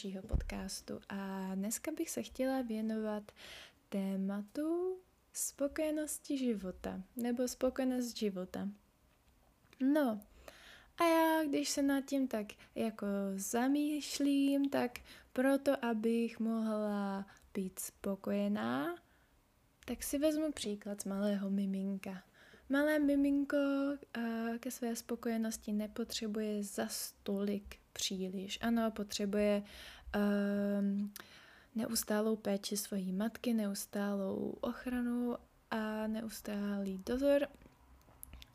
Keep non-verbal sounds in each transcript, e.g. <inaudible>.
dalšího podcastu a dneska bych se chtěla věnovat tématu spokojenosti života nebo spokojenost života. No, a já, když se nad tím tak jako zamýšlím, tak proto, abych mohla být spokojená, tak si vezmu příklad z malého miminka. Malé miminko ke své spokojenosti nepotřebuje za stolik příliš. Ano, potřebuje neustálou péči svojí matky, neustálou ochranu a neustálý dozor,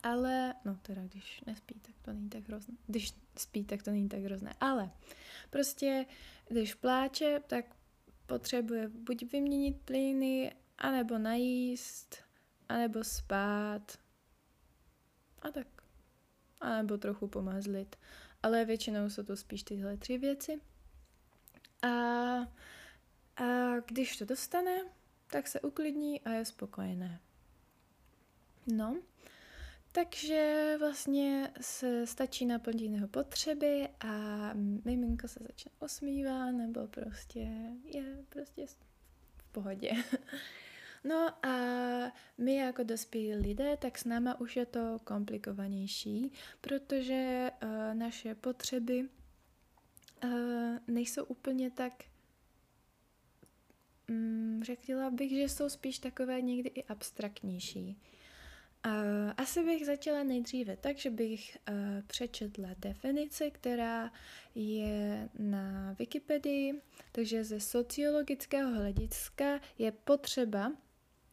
ale, no teda když nespí, tak to není tak hrozné. Když spí, tak to není tak hrozné. Ale prostě, když pláče, tak potřebuje buď vyměnit plyny, anebo najíst, anebo spát. A tak. A nebo trochu pomazlit. Ale většinou jsou to spíš tyhle tři věci. A, a když to dostane, tak se uklidní a je spokojené. No, takže vlastně se stačí naplnit jeho potřeby a miminko se začne osmívat nebo prostě je prostě v pohodě. <laughs> No a my jako dospělí lidé, tak s náma už je to komplikovanější, protože uh, naše potřeby nejsou úplně tak um, řekla bych, že jsou spíš takové někdy i abstraktnější. Uh, asi bych začala nejdříve tak, že bych uh, přečetla definici, která je na Wikipedii, takže ze sociologického hlediska je potřeba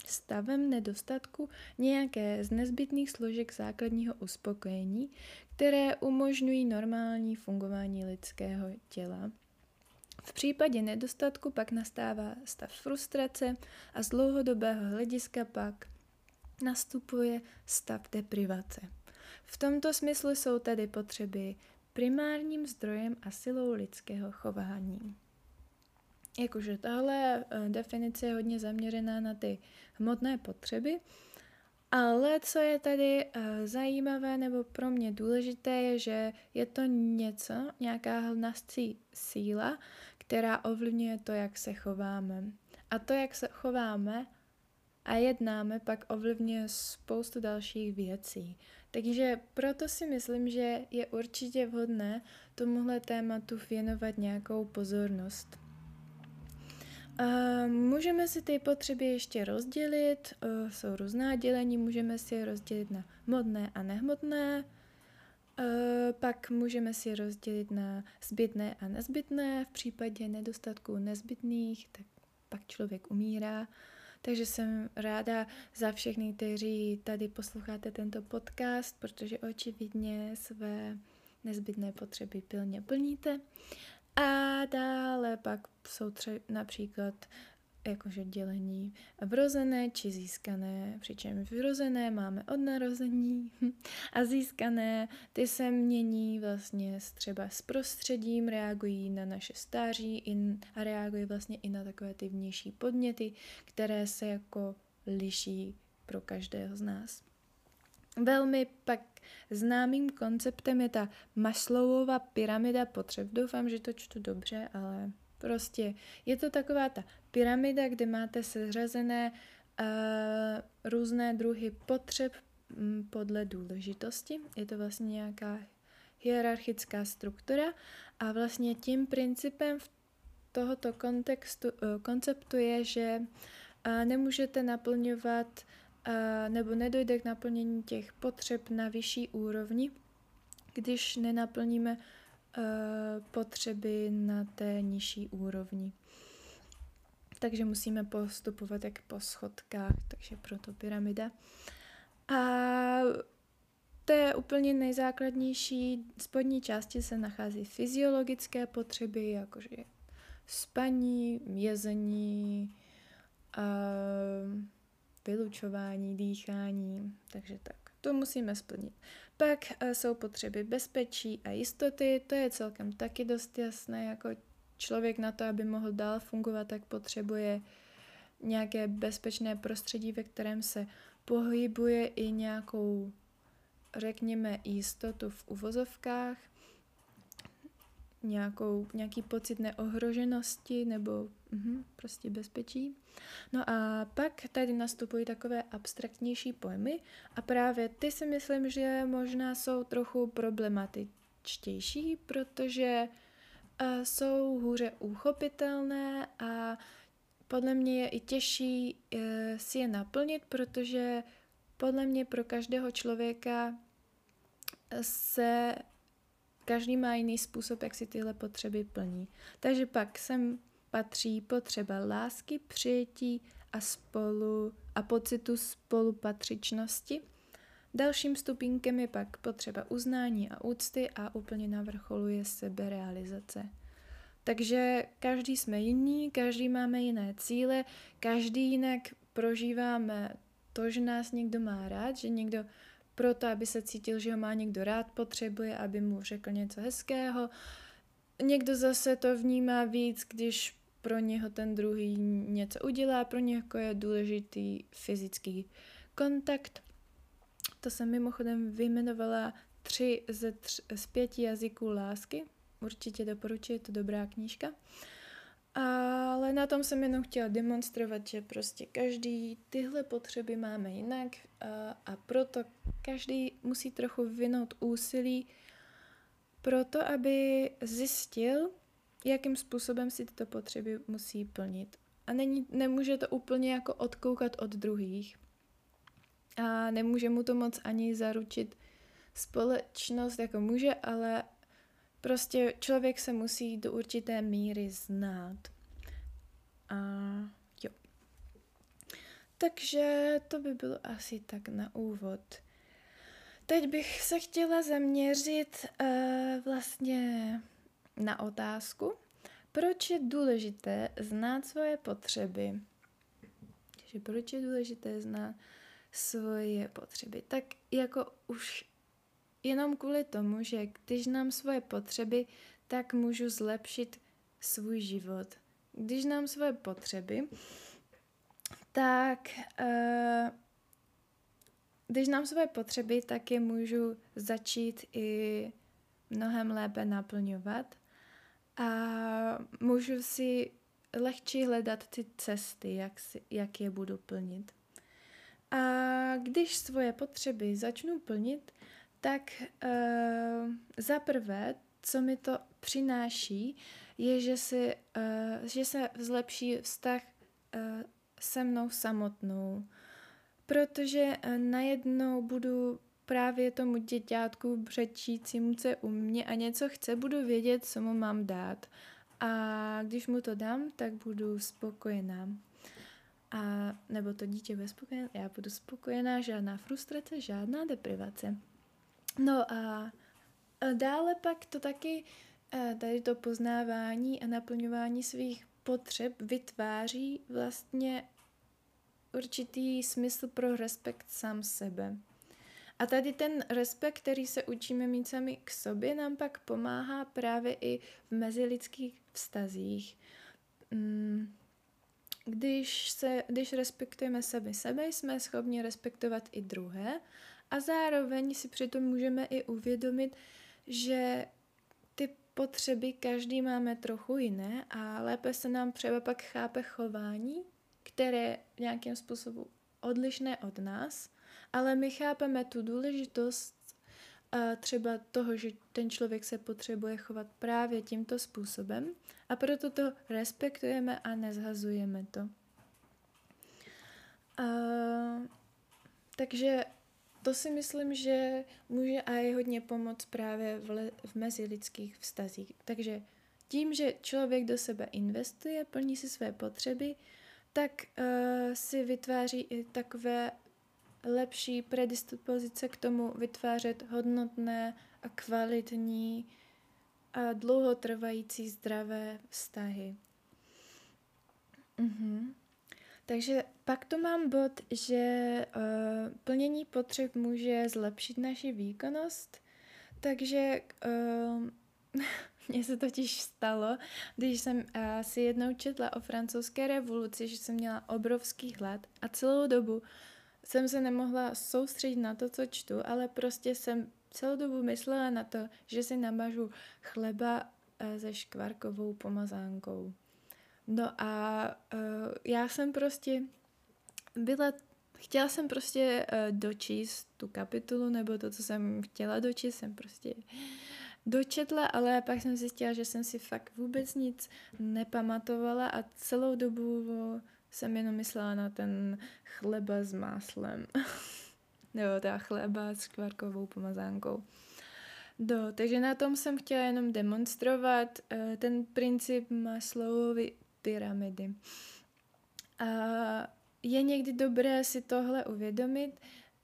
stavem nedostatku nějaké z nezbytných složek základního uspokojení, které umožňují normální fungování lidského těla. V případě nedostatku pak nastává stav frustrace a z dlouhodobého hlediska pak nastupuje stav deprivace. V tomto smyslu jsou tedy potřeby primárním zdrojem a silou lidského chování. Jakože tahle eh, definice je hodně zaměřená na ty hmotné potřeby, ale co je tady uh, zajímavé nebo pro mě důležité je, že je to něco, nějaká hlnací síla, která ovlivňuje to, jak se chováme. A to, jak se chováme a jednáme, pak ovlivňuje spoustu dalších věcí. Takže proto si myslím, že je určitě vhodné tomuhle tématu věnovat nějakou pozornost. Uh, můžeme si ty potřeby ještě rozdělit, uh, jsou různá dělení, můžeme si je rozdělit na hmotné a nehmotné, uh, pak můžeme si je rozdělit na zbytné a nezbytné, v případě nedostatku nezbytných, tak pak člověk umírá. Takže jsem ráda za všechny, kteří tady posloucháte tento podcast, protože očividně své nezbytné potřeby pilně plníte. A dále pak jsou třeba například jakože dělení vrozené či získané, přičemž vrozené máme od narození <laughs> a získané, ty se mění vlastně třeba s prostředím, reagují na naše stáří a reagují vlastně i na takové ty vnější podněty, které se jako liší pro každého z nás. Velmi pak známým konceptem je ta Maslowova pyramida potřeb. Doufám, že to čtu dobře, ale prostě je to taková ta pyramida, kde máte seřazené uh, různé druhy potřeb um, podle důležitosti. Je to vlastně nějaká hierarchická struktura a vlastně tím principem v tohoto kontextu, uh, konceptu je, že uh, nemůžete naplňovat nebo nedojde k naplnění těch potřeb na vyšší úrovni, když nenaplníme potřeby na té nižší úrovni. Takže musíme postupovat jak po schodkách, takže proto pyramida. A to je úplně nejzákladnější. Spodní části se nachází fyziologické potřeby, jakože spaní, jezení, a vylučování, dýchání, takže tak. To musíme splnit. Pak uh, jsou potřeby bezpečí a jistoty, to je celkem taky dost jasné, jako člověk na to, aby mohl dál fungovat, tak potřebuje nějaké bezpečné prostředí, ve kterém se pohybuje i nějakou, řekněme, jistotu v uvozovkách. Nějakou, nějaký pocit neohroženosti nebo uh, prostě bezpečí. No a pak tady nastupují takové abstraktnější pojmy a právě ty si myslím, že možná jsou trochu problematičtější, protože uh, jsou hůře uchopitelné a podle mě je i těžší uh, si je naplnit, protože podle mě pro každého člověka se každý má jiný způsob, jak si tyhle potřeby plní. Takže pak sem patří potřeba lásky, přijetí a spolu a pocitu spolupatřičnosti. Dalším stupínkem je pak potřeba uznání a úcty a úplně na vrcholu je seberealizace. Takže každý jsme jiný, každý máme jiné cíle, každý jinak prožíváme to, že nás někdo má rád, že někdo proto, aby se cítil, že ho má někdo rád, potřebuje, aby mu řekl něco hezkého. Někdo zase to vnímá víc, když pro něho ten druhý něco udělá, pro něho je důležitý fyzický kontakt. To jsem mimochodem vyjmenovala tři ze tři, z pěti jazyků lásky. Určitě doporučuji, je to dobrá knížka. Ale na tom jsem jenom chtěla demonstrovat, že prostě každý tyhle potřeby máme jinak a, proto každý musí trochu vynout úsilí proto, aby zjistil, jakým způsobem si tyto potřeby musí plnit. A není, nemůže to úplně jako odkoukat od druhých. A nemůže mu to moc ani zaručit společnost, jako může, ale Prostě člověk se musí do určité míry znát. A jo. Takže to by bylo asi tak na úvod. Teď bych se chtěla zaměřit uh, vlastně na otázku, proč je důležité znát svoje potřeby. Takže proč je důležité znát svoje potřeby? Tak jako už jenom kvůli tomu, že když nám svoje potřeby, tak můžu zlepšit svůj život. Když nám svoje potřeby, tak uh, když nám svoje potřeby, tak je můžu začít i mnohem lépe naplňovat a můžu si lehčí hledat ty cesty, jak, si, jak je budu plnit. A když svoje potřeby začnu plnit, tak uh, za prvé, co mi to přináší, je, že, si, uh, že se zlepší vztah uh, se mnou samotnou. Protože uh, najednou budu právě tomu děťátku břečícímu, co u mě a něco chce, budu vědět, co mu mám dát. A když mu to dám, tak budu spokojená. A nebo to dítě bude spokojené, já budu spokojená, žádná frustrace, žádná deprivace. No a dále pak to taky tady to poznávání a naplňování svých potřeb vytváří vlastně určitý smysl pro respekt sám sebe. A tady ten respekt, který se učíme mít sami k sobě, nám pak pomáhá právě i v mezilidských vztazích. Mm, když, se, když respektujeme sebe sebe, jsme schopni respektovat i druhé a zároveň si přitom můžeme i uvědomit, že ty potřeby každý máme trochu jiné a lépe se nám třeba pak chápe chování, které v nějakém způsobu odlišné od nás, ale my chápeme tu důležitost a třeba toho, že ten člověk se potřebuje chovat právě tímto způsobem a proto to respektujeme a nezhazujeme to. A, takže to si myslím, že může a je hodně pomoct právě v, le, v mezilidských vztazích. Takže tím, že člověk do sebe investuje, plní si své potřeby, tak uh, si vytváří i takové lepší predispozice k tomu vytvářet hodnotné a kvalitní a dlouhotrvající zdravé vztahy. Mhm. Takže pak tu mám bod, že uh, plnění potřeb může zlepšit naši výkonnost, takže uh, <laughs> mně se totiž stalo, když jsem uh, si jednou četla o francouzské revoluci, že jsem měla obrovský hlad a celou dobu jsem se nemohla soustředit na to, co čtu, ale prostě jsem celou dobu myslela na to, že si namažu chleba se škvarkovou pomazánkou. No a uh, já jsem prostě byla, chtěla jsem prostě uh, dočíst tu kapitulu, nebo to, co jsem chtěla dočíst, jsem prostě dočetla, ale pak jsem zjistila, že jsem si fakt vůbec nic nepamatovala a celou dobu jsem jenom myslela na ten chleba s máslem. <laughs> nebo ta chleba s škvarkovou pomazánkou. Do, takže na tom jsem chtěla jenom demonstrovat uh, ten princip Maslowovy pyramidy. A je někdy dobré si tohle uvědomit,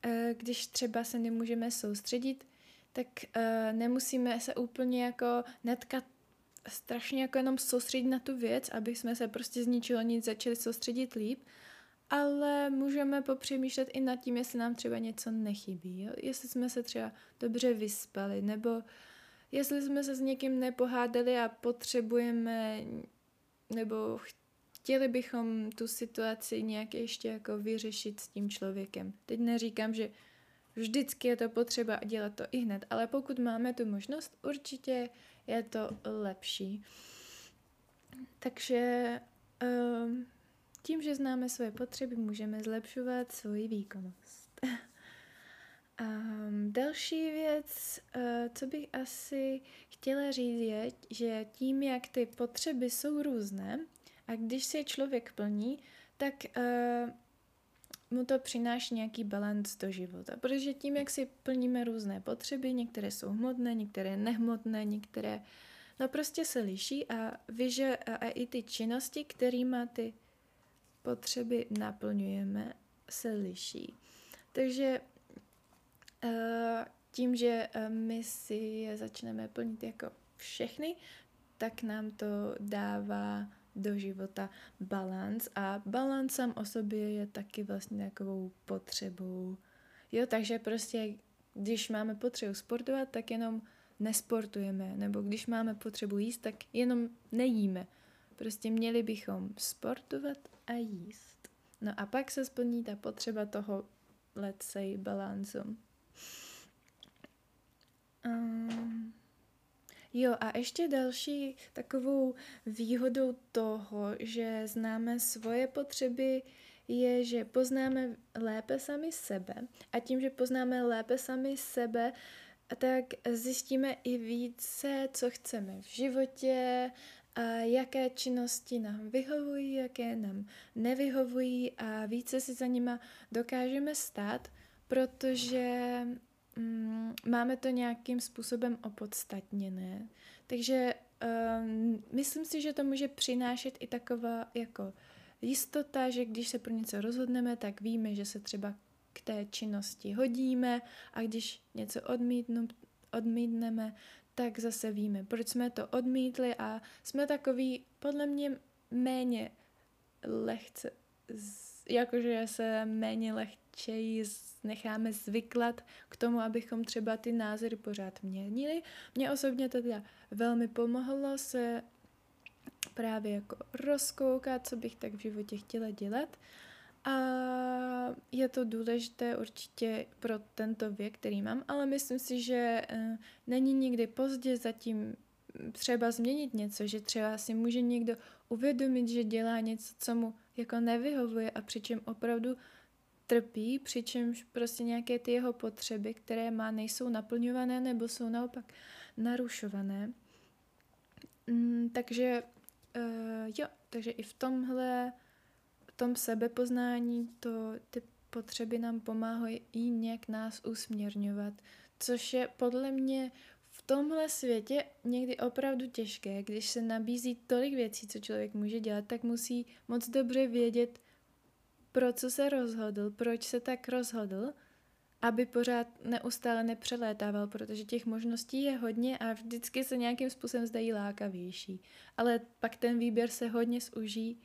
uh, když třeba se nemůžeme soustředit, tak uh, nemusíme se úplně jako netkat strašně jako jenom soustředit na tu věc, aby jsme se prostě z ničeho nic začali soustředit líp, ale můžeme popřemýšlet i nad tím, jestli nám třeba něco nechybí, jo? jestli jsme se třeba dobře vyspali, nebo jestli jsme se s někým nepohádali a potřebujeme, nebo chtěli bychom tu situaci nějak ještě jako vyřešit s tím člověkem. Teď neříkám, že vždycky je to potřeba dělat to i hned, ale pokud máme tu možnost, určitě je to lepší. Takže um, tím, že známe svoje potřeby, můžeme zlepšovat svoji výkonnost. <laughs> A další věc, eh, co bych asi chtěla říct, je, že tím, jak ty potřeby jsou různé a když se člověk plní, tak uh, mu to přináší nějaký balans do života. Protože tím, jak si plníme různé potřeby, některé jsou hmotné, některé nehmotné, některé no prostě se liší a ví, že a, a i ty činnosti, kterými ty potřeby naplňujeme, se liší. Takže tím, že eh, my si je začneme plnit jako všechny, tak nám to dává do života balans a balans sám o sobě je taky vlastně takovou potřebou. Jo, takže prostě, když máme potřebu sportovat, tak jenom nesportujeme, nebo když máme potřebu jíst, tak jenom nejíme. Prostě měli bychom sportovat a jíst. No a pak se splní ta potřeba toho, let's say, balancu. Um, jo, a ještě další takovou výhodou toho, že známe svoje potřeby, je, že poznáme lépe sami sebe. A tím, že poznáme lépe sami sebe, tak zjistíme i více, co chceme v životě, a jaké činnosti nám vyhovují, jaké nám nevyhovují a více si za nima dokážeme stát, protože mm, máme to nějakým způsobem opodstatněné. Takže um, myslím si, že to může přinášet i taková jako jistota, že když se pro něco rozhodneme, tak víme, že se třeba k té činnosti hodíme a když něco odmítnu, odmítneme, tak zase víme, proč jsme to odmítli a jsme takový podle mě méně lehce, jakože se méně lehčeji necháme zvyklat k tomu, abychom třeba ty názory pořád měnili. Mně osobně to teda velmi pomohlo se právě jako rozkoukat, co bych tak v životě chtěla dělat a je to důležité určitě pro tento věk, který mám, ale myslím si, že uh, není nikdy pozdě zatím třeba změnit něco, že třeba si může někdo uvědomit, že dělá něco, co mu jako nevyhovuje a přičem opravdu trpí, přičemž prostě nějaké ty jeho potřeby, které má, nejsou naplňované nebo jsou naopak narušované. Mm, takže uh, jo, takže i v tomhle tom sebepoznání to, ty potřeby nám pomáhají i nějak nás usměrňovat, což je podle mě v tomhle světě někdy opravdu těžké, když se nabízí tolik věcí, co člověk může dělat, tak musí moc dobře vědět, pro co se rozhodl, proč se tak rozhodl, aby pořád neustále nepřelétával, protože těch možností je hodně a vždycky se nějakým způsobem zdají lákavější. Ale pak ten výběr se hodně zúží,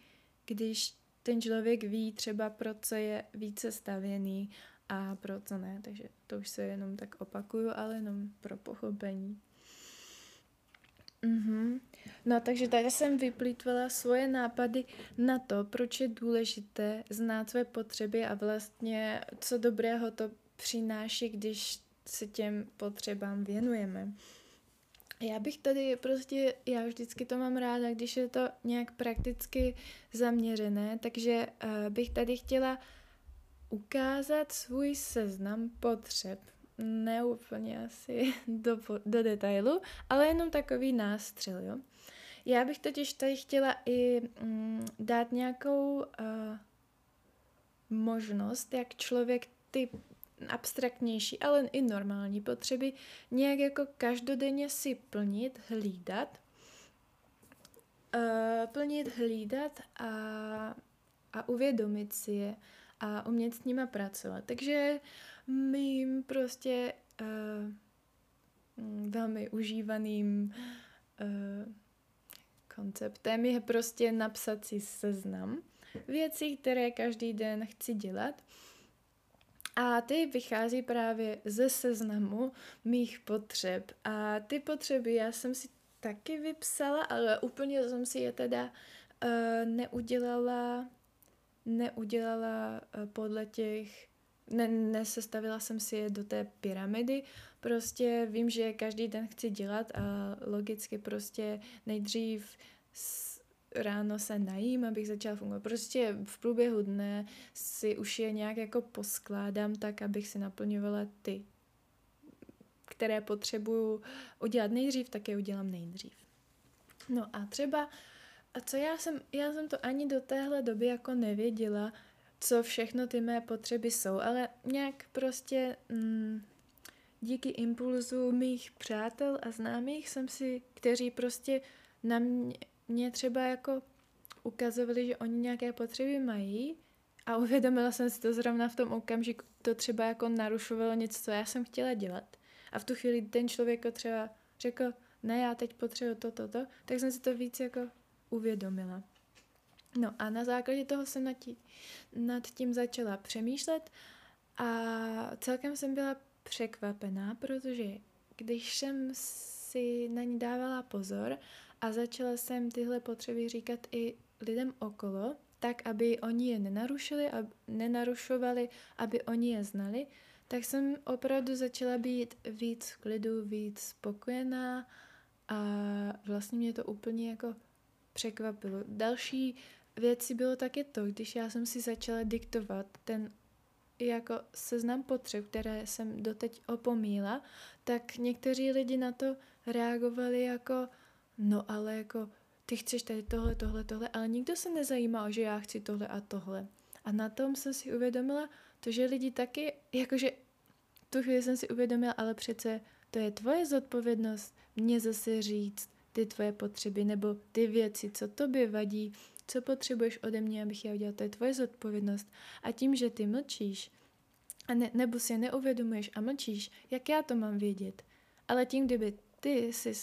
když ten člověk ví třeba, pro co je více stavěný a pro co ne. Takže to už se jenom tak opakuju, ale jenom pro pochopení. Mm-hmm. No takže tady jsem vyplýtvala svoje nápady na to, proč je důležité znát své potřeby a vlastně co dobrého to přináší, když se těm potřebám věnujeme. já bych tady prostě, já vždycky to mám ráda, když je to nějak prakticky zaměřené, takže uh, bych tady chtěla ukázat svůj seznam potřeb. Ne úplně asi <laughs> do, do detailu, ale jenom takový nástřel, jo. Já bych totiž tady chtěla i mm, dát nějakou uh, možnost, jak člověk ty abstraktnější, ale i normální potřeby nějak jako každodenně si plnit, hlídat, uh, plnit, hlídat a, a uvědomit si je a umět s nima pracovat. Takže mým prostě uh, velmi užívaným uh, konceptem je prostě napsat si seznam věcí, které každý den chci dělat. A ty vychází právě ze seznamu mých potřeb. A ty potřeby já jsem si taky vypsala, ale úplně jsem si je teda uh, neudělala, neudělala uh, podle těch, ne, nesestavila jsem si je do té pyramidy, prostě vím, že každý den chci dělat a logicky prostě nejdřív ráno se najím, abych začala fungovat. Prostě v průběhu dne si už je nějak jako poskládám tak, abych si naplňovala ty, které potřebuju udělat nejdřív, tak je udělám nejdřív. No a třeba, a co já jsem, já jsem to ani do téhle doby jako nevěděla, co všechno ty mé potřeby jsou, ale nějak prostě mm, díky impulzu mých přátel a známých jsem si, kteří prostě na mě, mě třeba jako ukazovali, že oni nějaké potřeby mají a uvědomila jsem si to zrovna v tom okamžiku, to třeba jako narušovalo něco, co já jsem chtěla dělat. A v tu chvíli ten člověk třeba řekl, ne, já teď potřebuji to, to, to, tak jsem si to víc jako uvědomila. No a na základě toho jsem nad tím, začala přemýšlet a celkem jsem byla překvapená, protože když jsem si na ní dávala pozor a začala jsem tyhle potřeby říkat i lidem okolo, tak, aby oni je nenarušili, a nenarušovali, aby oni je znali, tak jsem opravdu začala být víc v klidu, víc spokojená a vlastně mě to úplně jako překvapilo. Další věci bylo také to, když já jsem si začala diktovat ten jako seznam potřeb, které jsem doteď opomíla, tak někteří lidi na to reagovali jako no ale jako ty chceš tady tohle, tohle, tohle, ale nikdo se nezajímá, že já chci tohle a tohle. A na tom jsem si uvědomila, to, že lidi taky, jakože tu chvíli jsem si uvědomila, ale přece to je tvoje zodpovědnost mě zase říct ty tvoje potřeby nebo ty věci, co tobě vadí, co potřebuješ ode mě, abych já udělala, to je tvoje zodpovědnost. A tím, že ty mlčíš, a ne, nebo si neuvědomuješ a mlčíš, jak já to mám vědět. Ale tím, kdyby ty jsi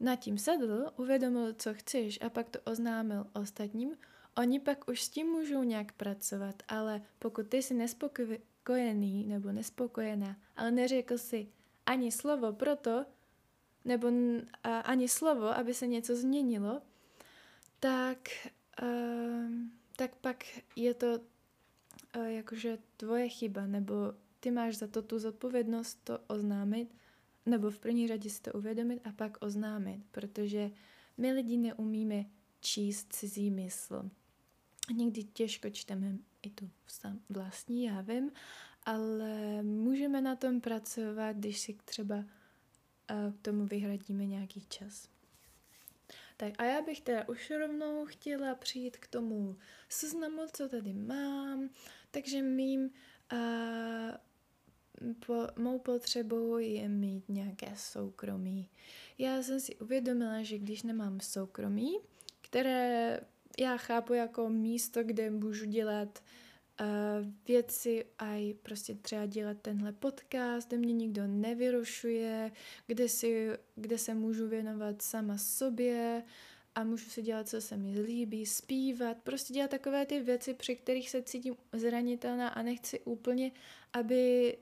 nad tím sedl, uvědomil, co chceš a pak to oznámil ostatním, oni pak už s tím můžou nějak pracovat, ale pokud ty jsi nespokojený nebo nespokojená, ale neřekl si ani slovo proto, nebo ani slovo, aby se něco změnilo, tak, uh, tak pak je to uh, jakože tvoje chyba, nebo ty máš za to tu zodpovědnost to oznámit nebo v první řadě si to uvědomit a pak oznámit, protože my lidi neumíme číst cizí mysl. Někdy těžko čteme i tu vlastní, já vím, ale můžeme na tom pracovat, když si třeba k tomu vyhradíme nějaký čas. Tak a já bych teda už rovnou chtěla přijít k tomu seznamu, co tady mám. Takže mým uh, po, mou potřebou je mít nějaké soukromí. Já jsem si uvědomila, že když nemám soukromí, které já chápu jako místo, kde můžu dělat uh, věci a prostě třeba dělat tenhle podcast, kde mě nikdo nevyrušuje, kde, si, kde se můžu věnovat sama sobě a můžu si dělat, co se mi líbí, zpívat, prostě dělat takové ty věci, při kterých se cítím zranitelná a nechci úplně, aby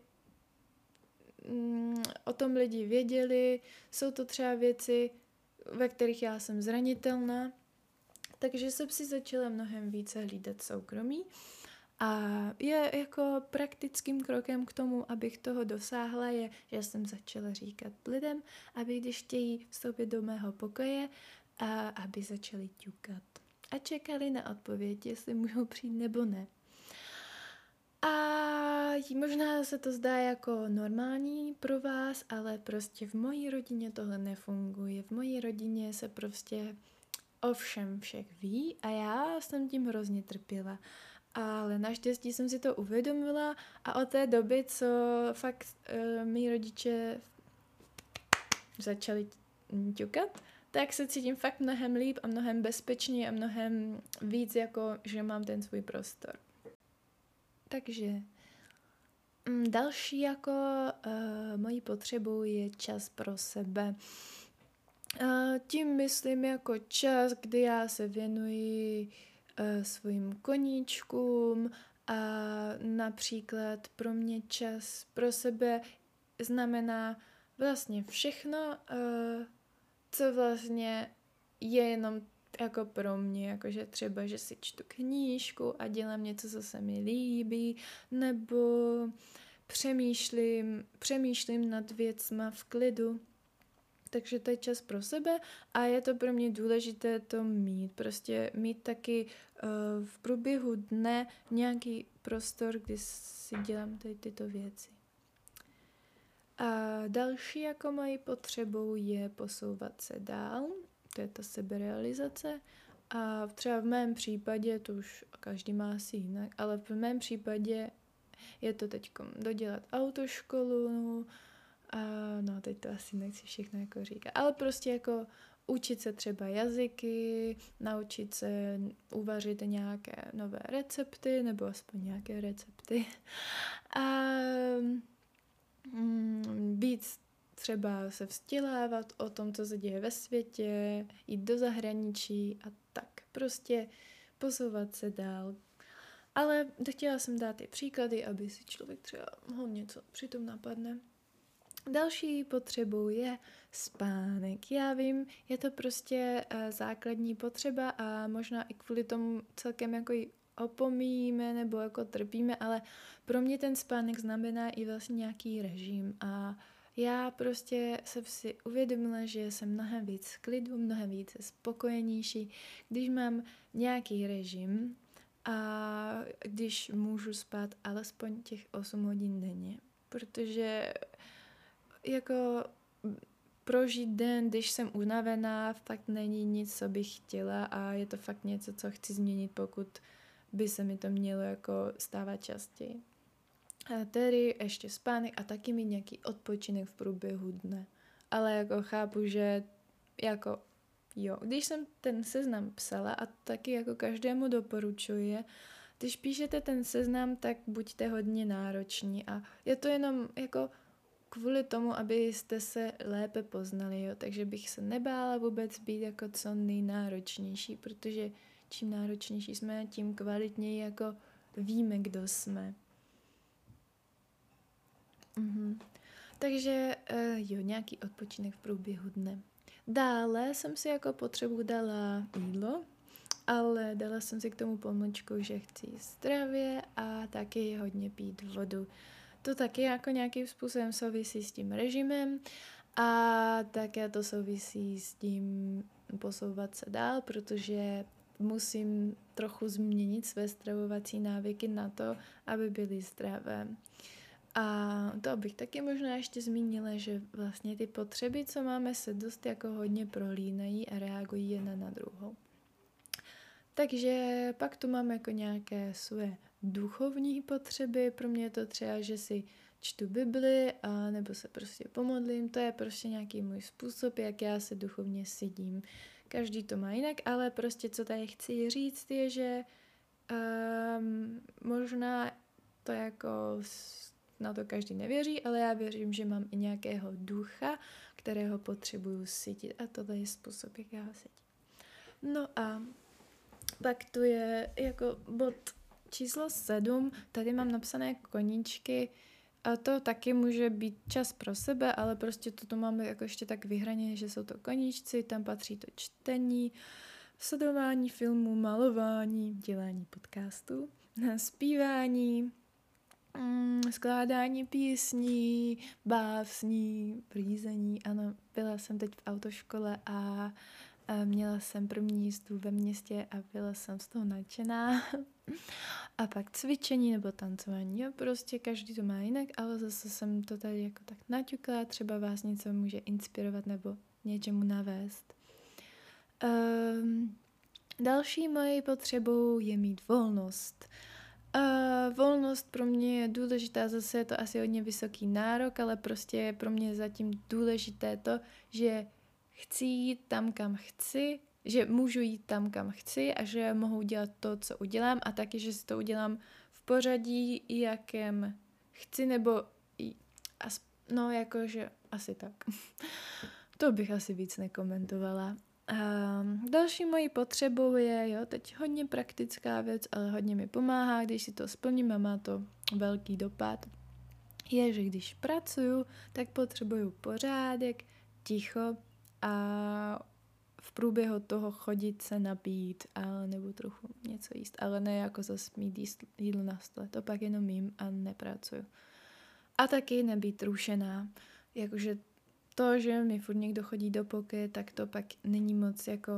mm, o tom lidi věděli, jsou to třeba věci, ve kterých já jsem zranitelná, takže jsem si začala mnohem více hlídat soukromí A je jako praktickým krokem k tomu, abych toho dosáhla, je, že jsem začala říkat lidem, aby když chtějí vstoupit do mého pokoje, a aby začali ťukat. A čekali na odpověď, jestli můžou přijít nebo ne. A možná se to zdá jako normální pro vás, ale prostě v mojí rodině tohle nefunguje. V mojí rodině se prostě o všem všech ví a já jsem tím hrozně trpěla. Ale naštěstí jsem si to uvědomila a od té doby, co fakt uh, mý rodiče začali ťukat, tak se cítím fakt mnohem líp a mnohem bezpečněji a mnohem víc jako, že mám ten svůj prostor. Takže mm, další jako uh, mojí potřebu je čas pro sebe. Uh, tím myslím jako čas, kdy já se věnuji uh, svým koníčkům a například pro mě čas pro sebe znamená vlastně všechno, uh, co vlastně je jenom jako pro mě, jakože třeba, že si čtu knížku a dělám něco, co se mi líbí, nebo přemýšlím, přemýšlím nad věcma v klidu. Takže to je čas pro sebe a je to pro mě důležité to mít. Prostě mít taky uh, v průběhu dne nějaký prostor, kdy si dělám tady tyto věci. A další jako mají potřebou je posouvat se dál, to je ta seberealizace. A třeba v mém případě, to už každý má asi jinak, ale v mém případě je to teď dodělat autoškolu, a no teď to asi nechci všechno jako říkat, ale prostě jako učit se třeba jazyky, naučit se uvařit nějaké nové recepty, nebo aspoň nějaké recepty. <laughs> A mm, víc třeba se vzdělávat o tom, co se děje ve světě, jít do zahraničí a tak. Prostě posouvat se dál. Ale chtěla jsem dát i příklady, aby si člověk třeba mohl něco přitom napadne. Další potřebou je spánek. Já vím, je to prostě uh, základní potřeba a možná i kvůli tomu celkem jako ji opomíjíme nebo jako trpíme, ale pro mě ten spánek znamená i vlastně nějaký režim a já prostě jsem si uvědomila, že jsem mnohem víc klidu, mnohem více spokojenější, když mám nějaký režim a když můžu spát alespoň těch 8 hodin denně, protože jako prožít den, když jsem unavená, fakt není nic, co bych chtěla a je to fakt něco, co chci změnit, pokud by se mi to mělo jako stávat častěji. A tedy ještě spánek a taky mít nějaký odpočinek v průběhu dne. Ale jako chápu, že jako jo, když jsem ten seznam psala a taky jako každému doporučuji, když píšete ten seznam, tak buďte hodně nároční a je to jenom jako kvůli tomu, abyste se lépe poznali, jo. Takže bych se nebála vůbec být jako co nejnáročnější, protože čím náročnější jsme, tím kvalitněji jako víme, kdo jsme. Mhm. Takže uh, jo, nějaký odpočinek v průběhu dne. Dále jsem si jako potřebu dala jídlo, ale dala jsem si k tomu pomlčku, že chci zdravě a taky hodně pít vodu. To taky jako nějakým způsobem souvisí s tím režimem a také to souvisí s tím posouvat se dál, protože musím trochu změnit své stravovací návyky na to, aby byly zdravé. A to bych taky možná ještě zmínila, že vlastně ty potřeby, co máme, se dost jako hodně prolínají a reagují jedna na druhou. Takže pak tu mám jako nějaké své duchovní potřeby. Pro mě je to třeba, že si čtu Bibli a nebo se prostě pomodlím. To je prostě nějaký můj způsob, jak já se duchovně sedím. Každý to má jinak, ale prostě co tady chci říct je, že um, možná to jako na to každý nevěří, ale já věřím, že mám i nějakého ducha, kterého potřebuju cítit a tohle je způsob, jak já ho. No a pak tu je jako bod číslo sedm, tady mám napsané koníčky, a to taky může být čas pro sebe, ale prostě to tu máme jako ještě tak vyhraně, že jsou to koníčci, tam patří to čtení, sledování filmů, malování, dělání podcastů, zpívání, mm, skládání písní, básní, řízení. Ano, byla jsem teď v autoškole a měla jsem první jízdu ve městě a byla jsem z toho nadšená. <laughs> a pak cvičení nebo tancování, jo, prostě každý to má jinak, ale zase jsem to tady jako tak naťukla, třeba vás něco může inspirovat nebo něčemu navést. Um, další mojí potřebou je mít volnost. Uh, volnost pro mě je důležitá, zase je to asi hodně vysoký nárok, ale prostě je pro mě zatím důležité to, že chci jít tam, kam chci, že můžu jít tam, kam chci a že mohu dělat to, co udělám a taky, že si to udělám v pořadí, jakém chci, nebo no jakože asi tak. <laughs> to bych asi víc nekomentovala. Um, další mojí potřebou je, jo, teď hodně praktická věc, ale hodně mi pomáhá, když si to splním a má to velký dopad, je, že když pracuju, tak potřebuju pořádek, ticho a v průběhu toho chodit se napít a nebo trochu něco jíst, ale ne jako zase mít jídlo na stole, to pak jenom jím a nepracuju. A taky nebýt rušená, jakože to, že mi furt někdo chodí do poky, tak to pak není moc jako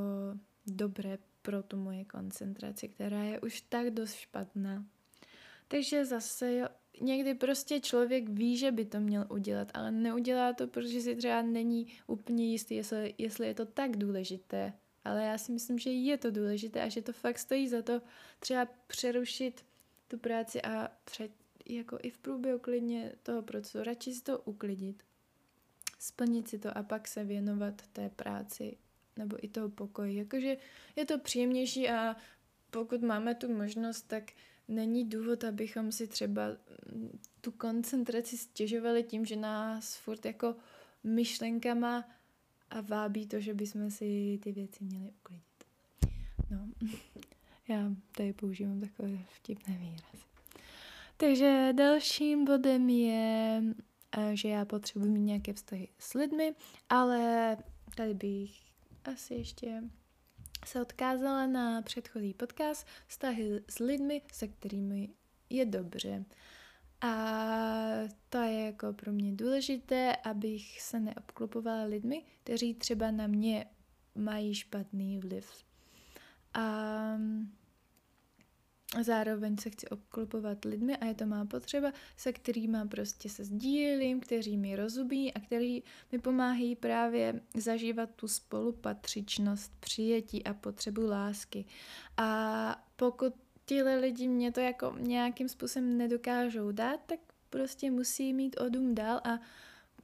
dobré pro tu moje koncentraci, která je už tak dost špatná. Takže zase jo, někdy prostě člověk ví, že by to měl udělat, ale neudělá to, protože si třeba není úplně jistý, jestli, jestli je to tak důležité. Ale já si myslím, že je to důležité a že to fakt stojí za to třeba přerušit tu práci a před, jako i v průběhu klidně toho procesu, radši si to uklidit splnit si to a pak se věnovat té práci nebo i toho pokoji. Jakože je to příjemnější a pokud máme tu možnost, tak není důvod, abychom si třeba mm, tu koncentraci stěžovali tím, že nás furt jako myšlenkama a vábí to, že bychom si ty věci měli uklidit. No, <laughs> já tady používám takové vtipné výrazy. Takže dalším bodem je že já potřebuji mít nějaké vztahy s lidmi, ale tady bych asi ještě se odkázala na předchozí podcast vztahy s lidmi, se kterými je dobře. A to je jako pro mě důležité, abych se neobklopovala lidmi, kteří třeba na mě mají špatný vliv. A Zároveň se chci obklopovat lidmi a je to má potřeba, se kterými prostě se sdílím, kteří mi rozumí a kteří mi pomáhají právě zažívat tu spolupatřičnost, přijetí a potřebu lásky. A pokud tihle lidi mě to jako nějakým způsobem nedokážou dát, tak prostě musí mít o dům dál a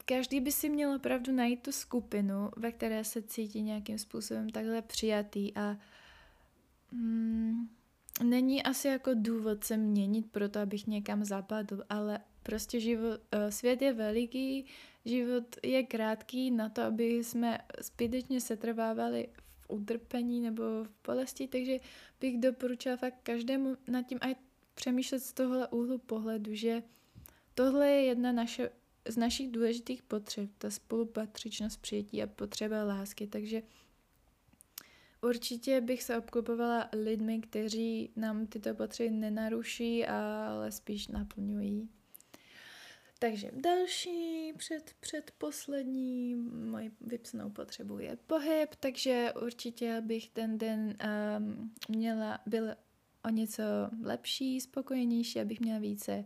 každý by si měl opravdu najít tu skupinu, ve které se cítí nějakým způsobem takhle přijatý a mm, není asi jako důvod se měnit proto, abych někam zapadl, ale prostě život, eh, svět je veliký, život je krátký na to, aby jsme zbytečně setrvávali v utrpení nebo v bolesti, takže bych doporučila fakt každému nad tím aj přemýšlet z tohle úhlu pohledu, že tohle je jedna naše, z našich důležitých potřeb, ta spolupatřičnost, přijetí a potřeba lásky, takže Určitě bych se obklopovala lidmi, kteří nám tyto potřeby nenaruší, ale spíš naplňují. Takže další, před, předposlední moji vypsanou potřebu je pohyb, takže určitě bych ten den um, měla, byl o něco lepší, spokojenější, abych měla více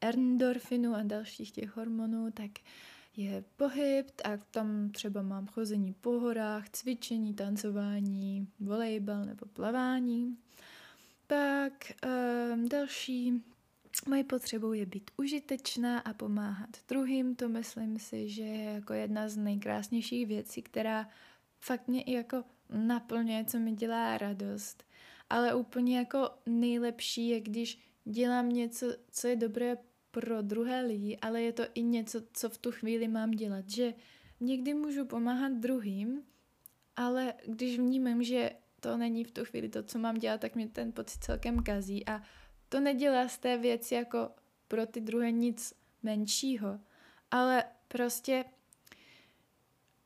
endorfinu a dalších těch hormonů, tak uh, je pohyb, tak tam třeba mám chození po horách, cvičení, tancování, volejbal nebo plavání. Pak um, další moje potřebou je být užitečná a pomáhat druhým. To myslím si, že je jako jedna z nejkrásnějších věcí, která fakt mě i jako naplňuje, co mi dělá radost. Ale úplně jako nejlepší je, když dělám něco, co je dobré pro druhé lidi, ale je to i něco, co v tu chvíli mám dělat. Že někdy můžu pomáhat druhým, ale když vnímám, že to není v tu chvíli to, co mám dělat, tak mě ten pocit celkem kazí a to nedělá z té věci jako pro ty druhé nic menšího, ale prostě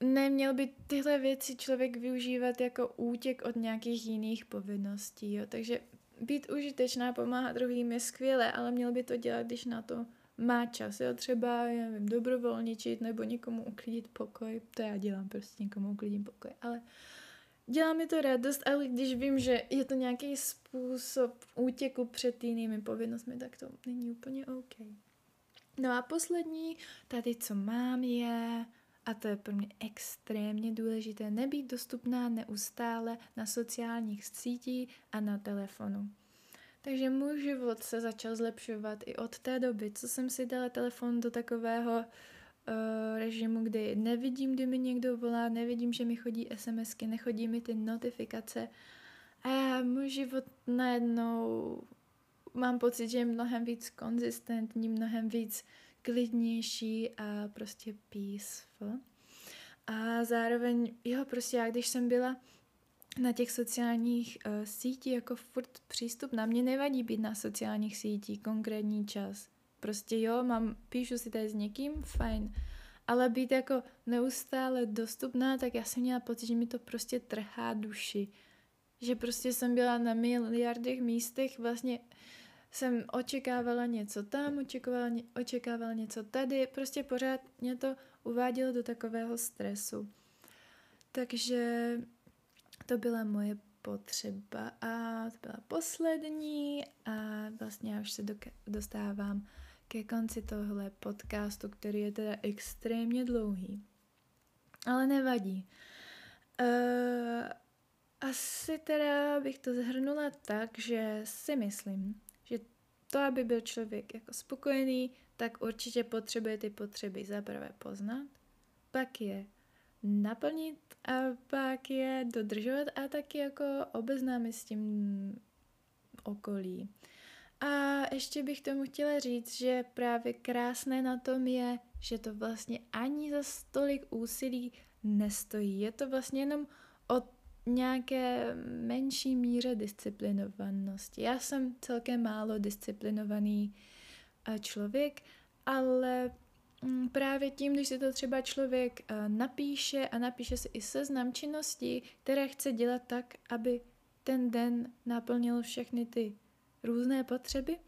neměl by tyhle věci člověk využívat jako útěk od nějakých jiných povinností, jo. Takže být užitečná, pomáhat druhým je skvělé, ale měl by to dělat, když na to má čas, jo, třeba, já nevím, dobrovolničit nebo někomu uklidit pokoj, to já dělám, prostě někomu uklidím pokoj, ale dělá mi to radost, ale když vím, že je to nějaký způsob útěku před jinými povinnostmi, tak to není úplně OK. No a poslední, tady co mám je, a to je pro mě extrémně důležité, nebýt dostupná neustále na sociálních sítích a na telefonu. Takže můj život se začal zlepšovat i od té doby, co jsem si dala telefon do takového uh, režimu, kdy nevidím, kdy mi někdo volá, nevidím, že mi chodí SMSky, nechodí mi ty notifikace a můj život najednou mám pocit, že je mnohem víc konzistentní, mnohem víc klidnější a prostě peaceful. A zároveň, jo, prostě já, když jsem byla na těch sociálních uh, sítích jako furt přístup. Na mě nevadí být na sociálních sítích konkrétní čas. Prostě jo, mám, píšu si tady s někým, fajn. Ale být jako neustále dostupná, tak já jsem měla pocit, že mi to prostě trhá duši. Že prostě jsem byla na miliardech místech, vlastně jsem očekávala něco tam, očekávala, očekávala něco tady, prostě pořád mě to uvádělo do takového stresu. Takže to byla moje potřeba a to byla poslední a vlastně já už se dostávám ke konci tohle podcastu, který je teda extrémně dlouhý. Ale nevadí. Uh, asi teda bych to zhrnula tak, že si myslím, to, aby byl člověk jako spokojený, tak určitě potřebuje ty potřeby zaprvé poznat, pak je naplnit a pak je dodržovat a taky jako obeznámit s tím okolí. A ještě bych tomu chtěla říct, že právě krásné na tom je, že to vlastně ani za stolik úsilí nestojí. Je to vlastně jenom o nějaké menší míře disciplinovanosti. Já jsem celkem málo disciplinovaný eh, člověk, ale Mm, právě tím, když si to třeba člověk eh, napíše a napíše si i seznam činností, které chce dělat tak, aby ten den naplnil všechny ty různé potřeby,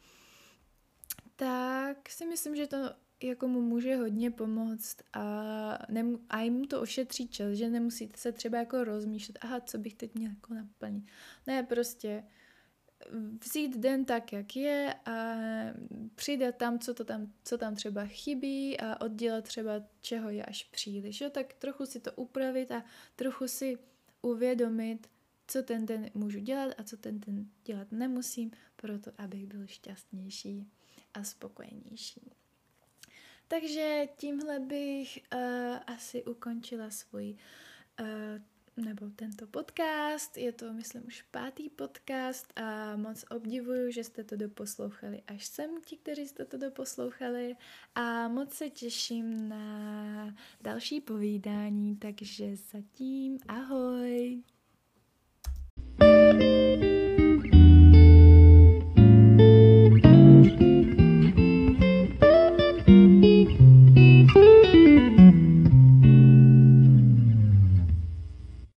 tak si myslím, že to jako mu může hodně pomoct a, nem, a jim to ošetří čas, že nemusíte se třeba jako rozmýšlet, aha, co bych teď měl jako naplnit. Ne, prostě vzít den tak, jak je a přidat tam, co, to tam, co tam třeba chybí a oddělat třeba, čeho je až příliš. Jo? Tak trochu si to upravit a trochu si uvědomit, co ten den můžu dělat a co ten den dělat nemusím, proto abych byl šťastnější a spokojenější. Takže tímhle bych uh, asi ukončila svůj uh, nebo tento podcast. Je to, myslím, už pátý podcast a moc obdivuju, že jste to doposlouchali až sem, ti, kteří jste to doposlouchali a moc se těším na další povídání, takže zatím ahoj! thank you